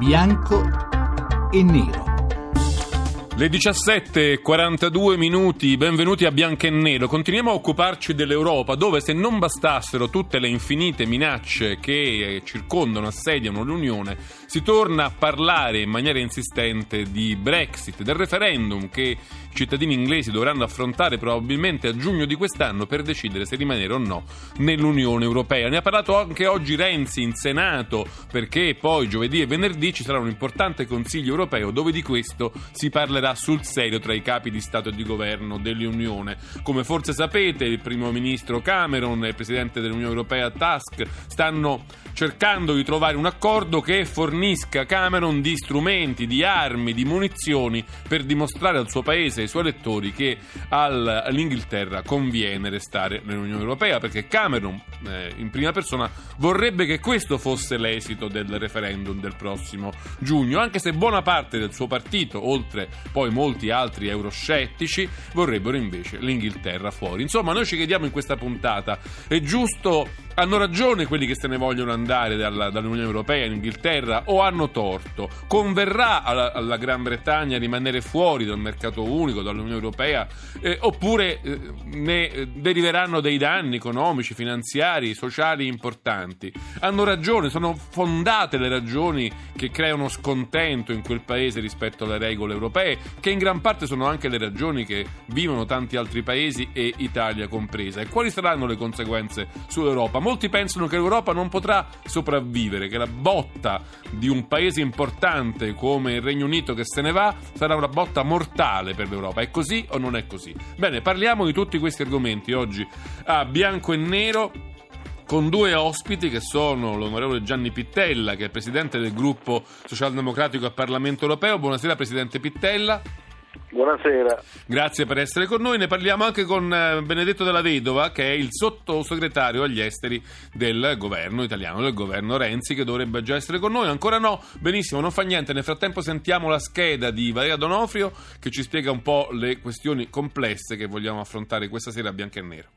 bianco e nero. Le 17.42 minuti, benvenuti a Bianco e Nero. Continuiamo a occuparci dell'Europa, dove se non bastassero tutte le infinite minacce che circondano, assediano l'Unione, si torna a parlare in maniera insistente di Brexit, del referendum che i cittadini inglesi dovranno affrontare probabilmente a giugno di quest'anno per decidere se rimanere o no nell'Unione Europea. Ne ha parlato anche oggi Renzi in Senato, perché poi giovedì e venerdì ci sarà un importante Consiglio europeo dove di questo si parlerà sul serio tra i capi di Stato e di governo dell'Unione. Come forse sapete, il primo ministro Cameron e il presidente dell'Unione Europea Tusk stanno cercando di trovare un accordo che fornisca Cameron di strumenti, di armi, di munizioni per dimostrare al suo paese e ai suoi elettori che all'Inghilterra conviene restare nell'Unione Europea perché Cameron eh, in prima persona vorrebbe che questo fosse l'esito del referendum del prossimo giugno, anche se buona parte del suo partito, oltre poi molti altri euroscettici, vorrebbero invece l'Inghilterra fuori. Insomma, noi ci chiediamo in questa puntata, è giusto hanno ragione quelli che se ne vogliono andare dalla, dall'Unione Europea in Inghilterra o hanno torto? Converrà alla, alla, Gran Bretagna rimanere fuori dal mercato unico, dall'Unione Europea, eh, oppure eh, ne deriveranno dei danni economici, finanziari, sociali importanti? Hanno ragione, sono fondate le ragioni che creano scontento in quel paese rispetto alle regole europee, che in gran parte sono anche le ragioni che vivono tanti altri paesi e Italia compresa. E quali saranno le conseguenze sull'Europa? molti pensano che l'Europa non potrà sopravvivere, che la botta di un paese importante come il Regno Unito che se ne va sarà una botta mortale per l'Europa. È così o non è così? Bene, parliamo di tutti questi argomenti oggi a bianco e nero con due ospiti che sono l'onorevole Gianni Pittella, che è presidente del gruppo socialdemocratico al Parlamento europeo. Buonasera Presidente Pittella. Buonasera. Grazie per essere con noi. Ne parliamo anche con eh, Benedetto della Vedova, che è il sottosegretario agli esteri del governo italiano, del governo Renzi, che dovrebbe già essere con noi. Ancora no? Benissimo, non fa niente. Nel frattempo sentiamo la scheda di Valeria Donofrio che ci spiega un po' le questioni complesse che vogliamo affrontare questa sera a bianco e nero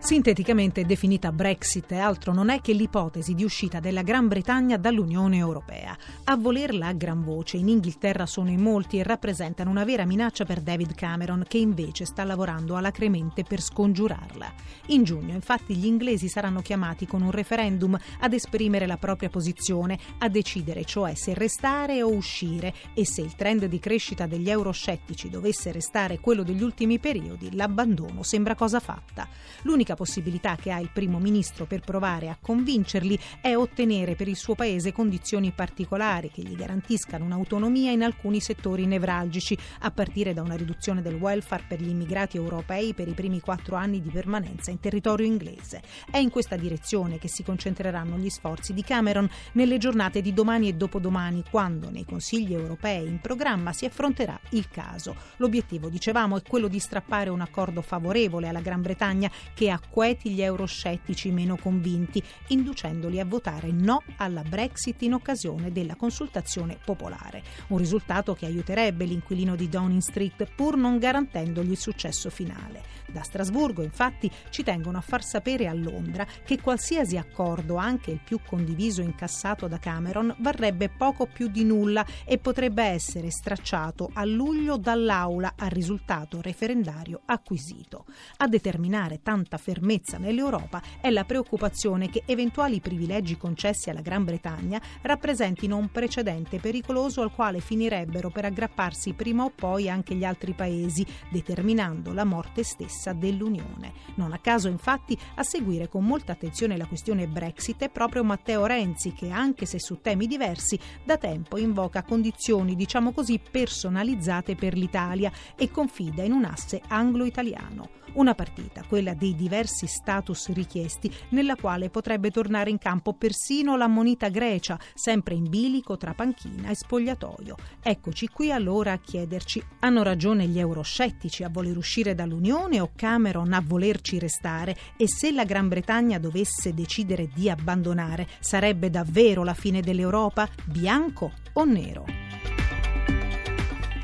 sinteticamente definita Brexit, altro non è che l'ipotesi di uscita della Gran Bretagna dall'Unione Europea. A volerla a gran voce in Inghilterra sono in molti e rappresentano una vera minaccia per David Cameron, che invece sta lavorando alacremente per scongiurarla. In giugno, infatti, gli inglesi saranno chiamati con un referendum ad esprimere la propria posizione, a decidere cioè se restare o uscire e se il trend di crescita degli euroscettici dovesse restare quello degli ultimi periodi, l'abbandono sembra cosa fatta. L'unica possibilità che ha il primo ministro per provare a convincerli è ottenere per il suo paese condizioni particolari che gli garantiscano un'autonomia in alcuni settori nevralgici, a partire da una riduzione del welfare per gli immigrati europei per i primi quattro anni di permanenza in territorio inglese. È in questa direzione che si concentreranno gli sforzi di Cameron nelle giornate di domani e dopodomani, quando nei consigli europei in programma si affronterà il caso. L'obiettivo, dicevamo, è quello di strappare un accordo favorevole alla Gran Bretagna che ha acqueti gli euroscettici meno convinti, inducendoli a votare no alla Brexit in occasione della consultazione popolare. Un risultato che aiuterebbe l'inquilino di Downing Street pur non garantendogli il successo finale. Da Strasburgo, infatti, ci tengono a far sapere a Londra che qualsiasi accordo, anche il più condiviso incassato da Cameron, varrebbe poco più di nulla e potrebbe essere stracciato a luglio dall'Aula al risultato referendario acquisito. A determinare tanta fermezza fermezza nell'Europa è la preoccupazione che eventuali privilegi concessi alla Gran Bretagna rappresentino un precedente pericoloso al quale finirebbero per aggrapparsi prima o poi anche gli altri paesi, determinando la morte stessa dell'Unione. Non a caso, infatti, a seguire con molta attenzione la questione Brexit è proprio Matteo Renzi che, anche se su temi diversi, da tempo invoca condizioni, diciamo così, personalizzate per l'Italia e confida in un asse anglo-italiano. Una partita, quella dei diversi status richiesti, nella quale potrebbe tornare in campo persino l'ammonita Grecia, sempre in bilico tra panchina e spogliatoio. Eccoci qui allora a chiederci: hanno ragione gli euroscettici a voler uscire dall'Unione o Cameron a volerci restare? E se la Gran Bretagna dovesse decidere di abbandonare, sarebbe davvero la fine dell'Europa? Bianco o nero?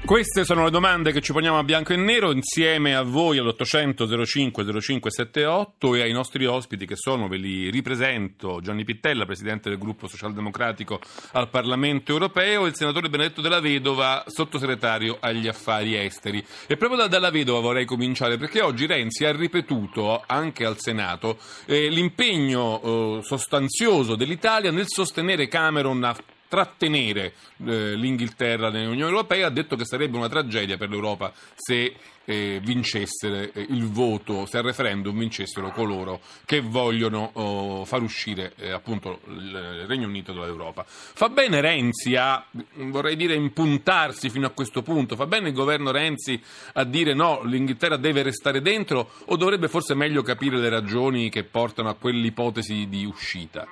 Queste sono le domande che ci poniamo a bianco e nero insieme a voi all'800 05 0578 e ai nostri ospiti che sono, ve li ripresento, Gianni Pittella, presidente del gruppo socialdemocratico al Parlamento europeo e il senatore Benedetto Della Vedova, sottosegretario agli affari esteri. E proprio da Della Vedova vorrei cominciare perché oggi Renzi ha ripetuto anche al Senato eh, l'impegno eh, sostanzioso dell'Italia nel sostenere Cameron a trattenere eh, l'Inghilterra nell'Unione Europea, ha detto che sarebbe una tragedia per l'Europa se eh, vincesse eh, il voto, se al referendum vincessero coloro che vogliono oh, far uscire eh, appunto il Regno Unito dall'Europa. Fa bene Renzi a, vorrei dire, impuntarsi fino a questo punto? Fa bene il governo Renzi a dire no, l'Inghilterra deve restare dentro o dovrebbe forse meglio capire le ragioni che portano a quell'ipotesi di uscita?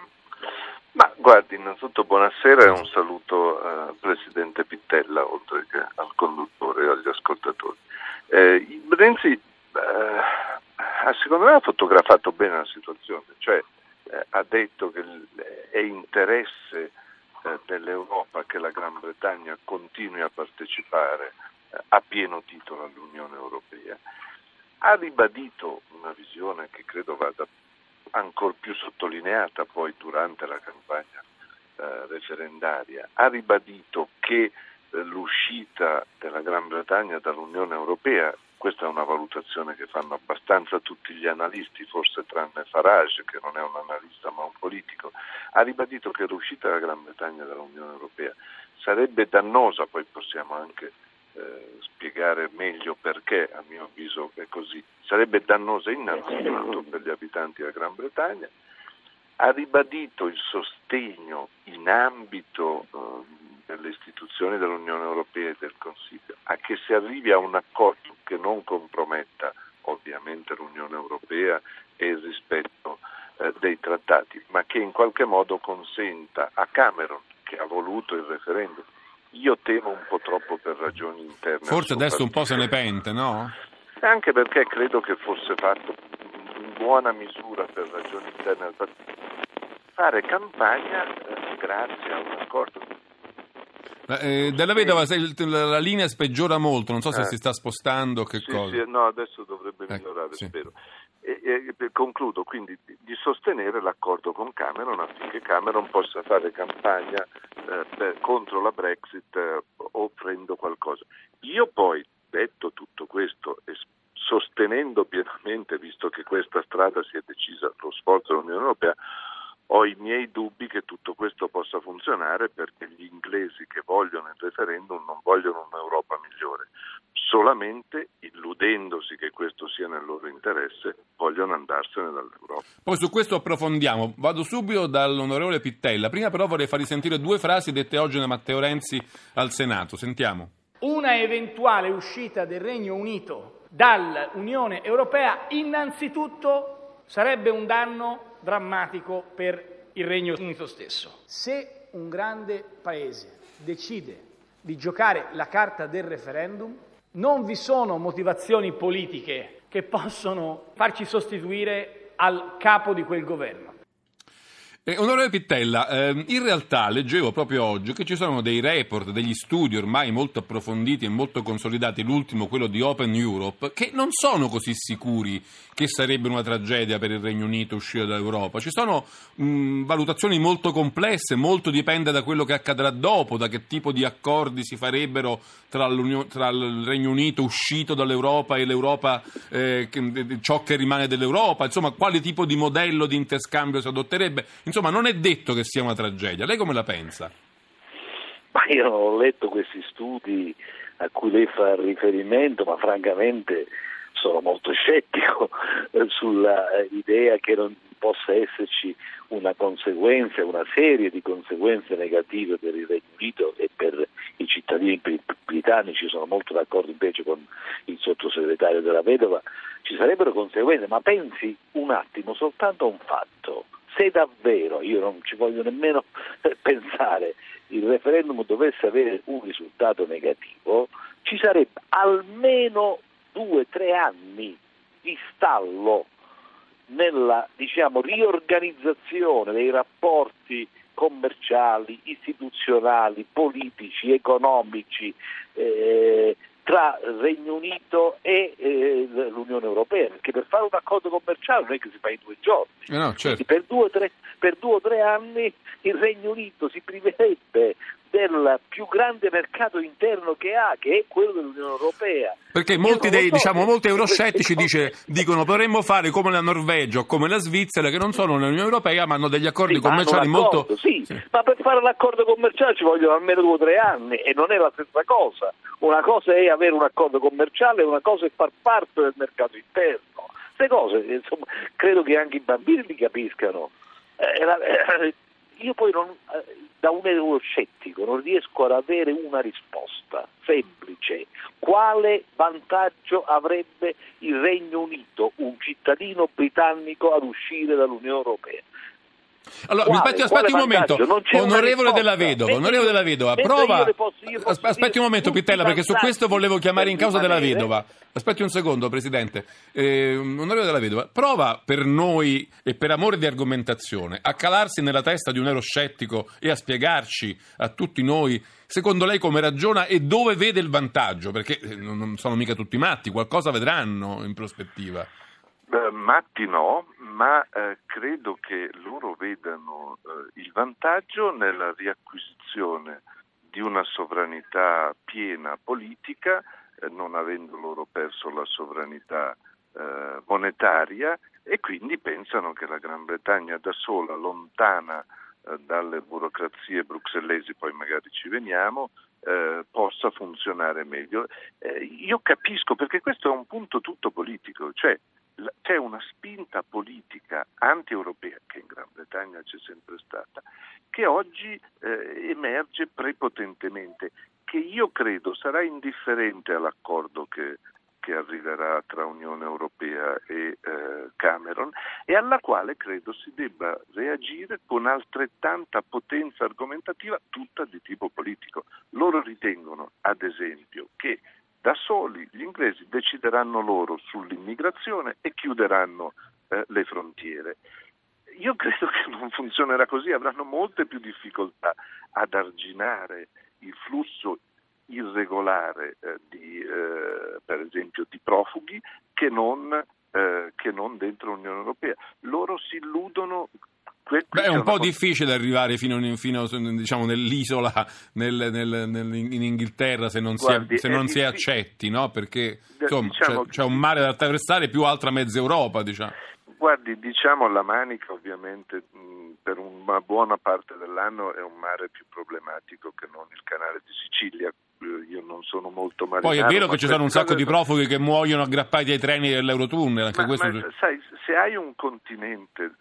Guardi, innanzitutto buonasera e un saluto al Presidente Pittella, oltre che al conduttore e agli ascoltatori. Eh, Renzi, eh, secondo me, ha fotografato bene la situazione, cioè eh, ha detto che è interesse eh, dell'Europa che la Gran Bretagna continui a partecipare eh, a pieno titolo all'Unione Europea. Ha ribadito una visione che credo vada ancora più sottolineata poi durante la campagna eh, referendaria, ha ribadito che eh, l'uscita della Gran Bretagna dall'Unione Europea, questa è una valutazione che fanno abbastanza tutti gli analisti, forse tranne Farage che non è un analista ma un politico, ha ribadito che l'uscita della Gran Bretagna dall'Unione Europea sarebbe dannosa, poi possiamo anche eh, spiegare meglio perché a mio avviso è così, sarebbe dannosa innanzitutto per gli abitanti della Gran Bretagna, ha ribadito il sostegno in ambito eh, delle istituzioni dell'Unione Europea e del Consiglio a che si arrivi a un accordo che non comprometta ovviamente l'Unione Europea e il rispetto eh, dei trattati, ma che in qualche modo consenta a Cameron, che ha voluto il referendum, io temo un po' troppo per ragioni interne. Forse adesso un po' se ne pente, no? Anche perché credo che fosse fatto in buona misura per ragioni interne al partito fare campagna eh, grazie a un accordo. Eh, della vedova, la, la linea peggiora molto, non so se Eh. si sta spostando, che Sì, cosa. sì, no, adesso dovrebbe Ecco, migliorare, sì. spero. E, e- concludo quindi di, sostenere l'accordo con Cameron affinché Cameron possa fare campagna per- contro la Brexit eh, offrendo qualcosa. Io poi, detto tutto questo e sostenendo pienamente, visto che questa strada si è decisa lo sforzo dell'Unione Europea, ho i miei dubbi che tutto questo possa funzionare perché gli inglesi che vogliono il referendum non vogliono un'Europa migliore, solamente illudendosi che questo sia nel loro interesse vogliono andarsene dall'Europa. Poi su questo approfondiamo. Vado subito dall'onorevole Pittella. Prima però vorrei farvi sentire due frasi dette oggi da Matteo Renzi al Senato. Sentiamo. Una eventuale uscita del Regno Unito dall'Unione Europea innanzitutto sarebbe un danno drammatico per il Regno Unito stesso. Se un grande paese decide di giocare la carta del referendum, non vi sono motivazioni politiche che possono farci sostituire al capo di quel governo. Eh, onorevole Pittella, ehm, in realtà leggevo proprio oggi che ci sono dei report, degli studi ormai molto approfonditi e molto consolidati, l'ultimo quello di Open Europe, che non sono così sicuri che sarebbe una tragedia per il Regno Unito uscire dall'Europa. Ci sono mh, valutazioni molto complesse, molto dipende da quello che accadrà dopo, da che tipo di accordi si farebbero tra, tra il Regno Unito uscito dall'Europa e l'Europa, eh, che- ciò che rimane dell'Europa, insomma quale tipo di modello di interscambio si adotterebbe. Insomma, non è detto che sia una tragedia. Lei come la pensa? Ma io non ho letto questi studi a cui lei fa riferimento, ma francamente sono molto scettico sulla eh, che non possa esserci una conseguenza, una serie di conseguenze negative per il Regno Unito e per i cittadini bri- britannici, sono molto d'accordo invece con il sottosegretario della Vedova, ci sarebbero conseguenze, ma pensi un attimo soltanto a un fatto, se davvero, io non ci voglio nemmeno pensare, il referendum dovesse avere un risultato negativo, ci sarebbe almeno due o tre anni di stallo nella diciamo, riorganizzazione dei rapporti commerciali, istituzionali, politici, economici eh, tra Regno Unito e eh, l'Unione Europea, perché per fare un accordo commerciale non è che si fa in due giorni. Eh no, certo. per, due tre, per due o tre anni il Regno Unito si priverebbe del più grande mercato interno che ha, che è quello dell'Unione Europea. Perché molti, dei, so diciamo, molti euroscettici dice, dicono potremmo fare come la Norvegia o come la Svizzera che non sono nell'Unione Europea ma hanno degli accordi sì, commerciali molto... Sì, sì, ma per fare l'accordo commerciale ci vogliono almeno due o tre anni e non è la stessa cosa. Una cosa è avere un accordo commerciale una cosa è far parte del mercato interno. Queste cose, insomma, credo che anche i bambini li capiscano. Eh, eh, io poi non, eh, da un euroscettico non riesco ad avere una risposta semplice. Quale vantaggio avrebbe il Regno Unito, un cittadino britannico, ad uscire dall'Unione Europea? Allora, quale, aspetti, aspetti un momento, onorevole della Vedova, onorevole della Vedova, prova. Posso, aspetti un momento, Pittella, perché su questo volevo chiamare in causa della Vedova. Aspetti un secondo, Presidente. Eh, onorevole della Vedova, prova per noi e per amore di argomentazione a calarsi nella testa di un euroscettico e a spiegarci a tutti noi, secondo lei, come ragiona e dove vede il vantaggio, perché eh, non sono mica tutti matti, qualcosa vedranno in prospettiva. Eh, matti no, ma eh, credo che loro vedano eh, il vantaggio nella riacquisizione di una sovranità piena politica, eh, non avendo loro perso la sovranità eh, monetaria e quindi pensano che la Gran Bretagna da sola, lontana eh, dalle burocrazie bruxellesi, poi magari ci veniamo, possa funzionare meglio. io capisco perché questo è un punto tutto politico, cioè politica anti-europea che in Gran Bretagna c'è sempre stata, che oggi eh, emerge prepotentemente, che io credo sarà indifferente all'accordo che, che arriverà tra Unione Europea e eh, Cameron e alla quale credo si debba reagire con altrettanta potenza argomentativa, tutta di tipo politico. Loro ritengono, ad esempio, che da soli gli inglesi decideranno loro sull'immigrazione e chiuderanno eh, le frontiere. Io credo che non funzionerà così, avranno molte più difficoltà ad arginare il flusso irregolare eh, di, eh, per esempio, di profughi che non, eh, che non dentro l'Unione Europea. Loro si illudono Beh, è un po' difficile arrivare fino, fino diciamo, nell'isola nel, nel, nel, in Inghilterra se non, Guardi, si, se non si accetti, no? perché insomma, diciamo, c'è, c'è, un mare da attraversare più altra mezza Europa. Diciamo. Guardi, diciamo la Manica ovviamente mh, per una buona parte dell'anno è un mare più problematico che non il canale di Sicilia. Io non sono molto marinaro. Poi è vero che ci sono un sacco di profughi che muoiono aggrappati ai treni dell'Eurotunnel. Anche ma, questo... ma, sai, se hai un continente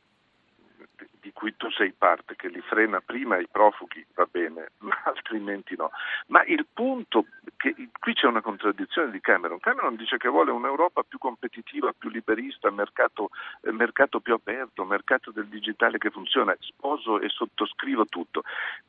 di cui tu sei parte, che li frena prima i profughi, va bene, ma altrimenti no. Ma il punto, che qui c'è una contraddizione di Cameron. Cameron dice che vuole un'Europa più competitiva, più liberista, mercato, eh, mercato più aperto, mercato del digitale che funziona. Sposo e sottoscrivo tutto.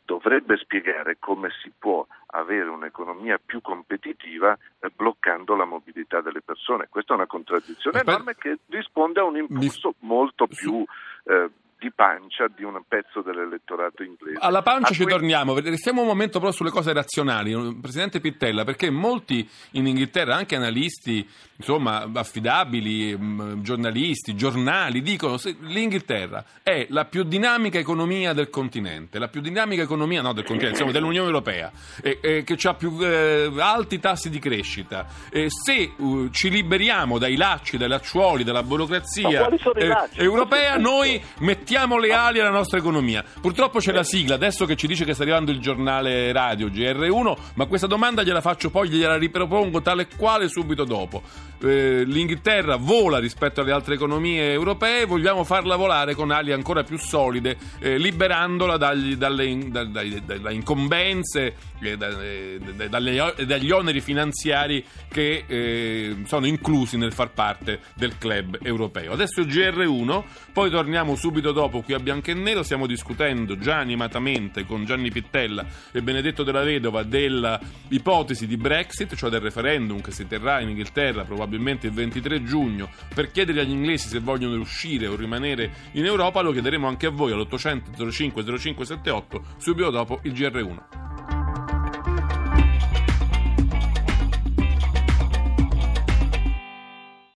Dovrebbe spiegare come si può avere un'economia più competitiva eh, bloccando la mobilità delle persone. Questa è una contraddizione enorme che risponde a un impulso molto più eh, di pancia di un pezzo dell'elettorato inglese. Alla pancia A ci cui... torniamo, restiamo un momento però sulle cose razionali. Presidente Pittella, perché molti in Inghilterra, anche analisti, insomma, affidabili, mm, giornalisti, giornali, dicono che l'Inghilterra è la più dinamica economia del continente, la più dinamica economia no, del continente, insomma, dell'Unione Europea, e, e che ha più eh, alti tassi di crescita. E se uh, ci liberiamo dai lacci, dai lacciuoli, dalla burocrazia eh, europea, noi mettiamo mettiamo le ali alla nostra economia. Purtroppo c'è la sigla, adesso che ci dice che sta arrivando il giornale radio GR1, ma questa domanda gliela faccio poi, gliela ripropongo tale quale subito dopo. Eh, L'Inghilterra vola rispetto alle altre economie europee, vogliamo farla volare con ali ancora più solide, eh, liberandola dagli, dalle, da, da, dalle incombenze, eh, da, dalle, dagli oneri finanziari che eh, sono inclusi nel far parte del club europeo. Adesso il GR1, poi torniamo subito dopo qui abbiamo Bianco e Nero. Stiamo discutendo già animatamente con Gianni Pittella e Benedetto della Vedova della ipotesi di Brexit, cioè del referendum che si terrà in Inghilterra probabilmente il 23 giugno per chiedere agli inglesi se vogliono uscire o rimanere in Europa. Lo chiederemo anche a voi all'800 05 0578 subito dopo il GR1.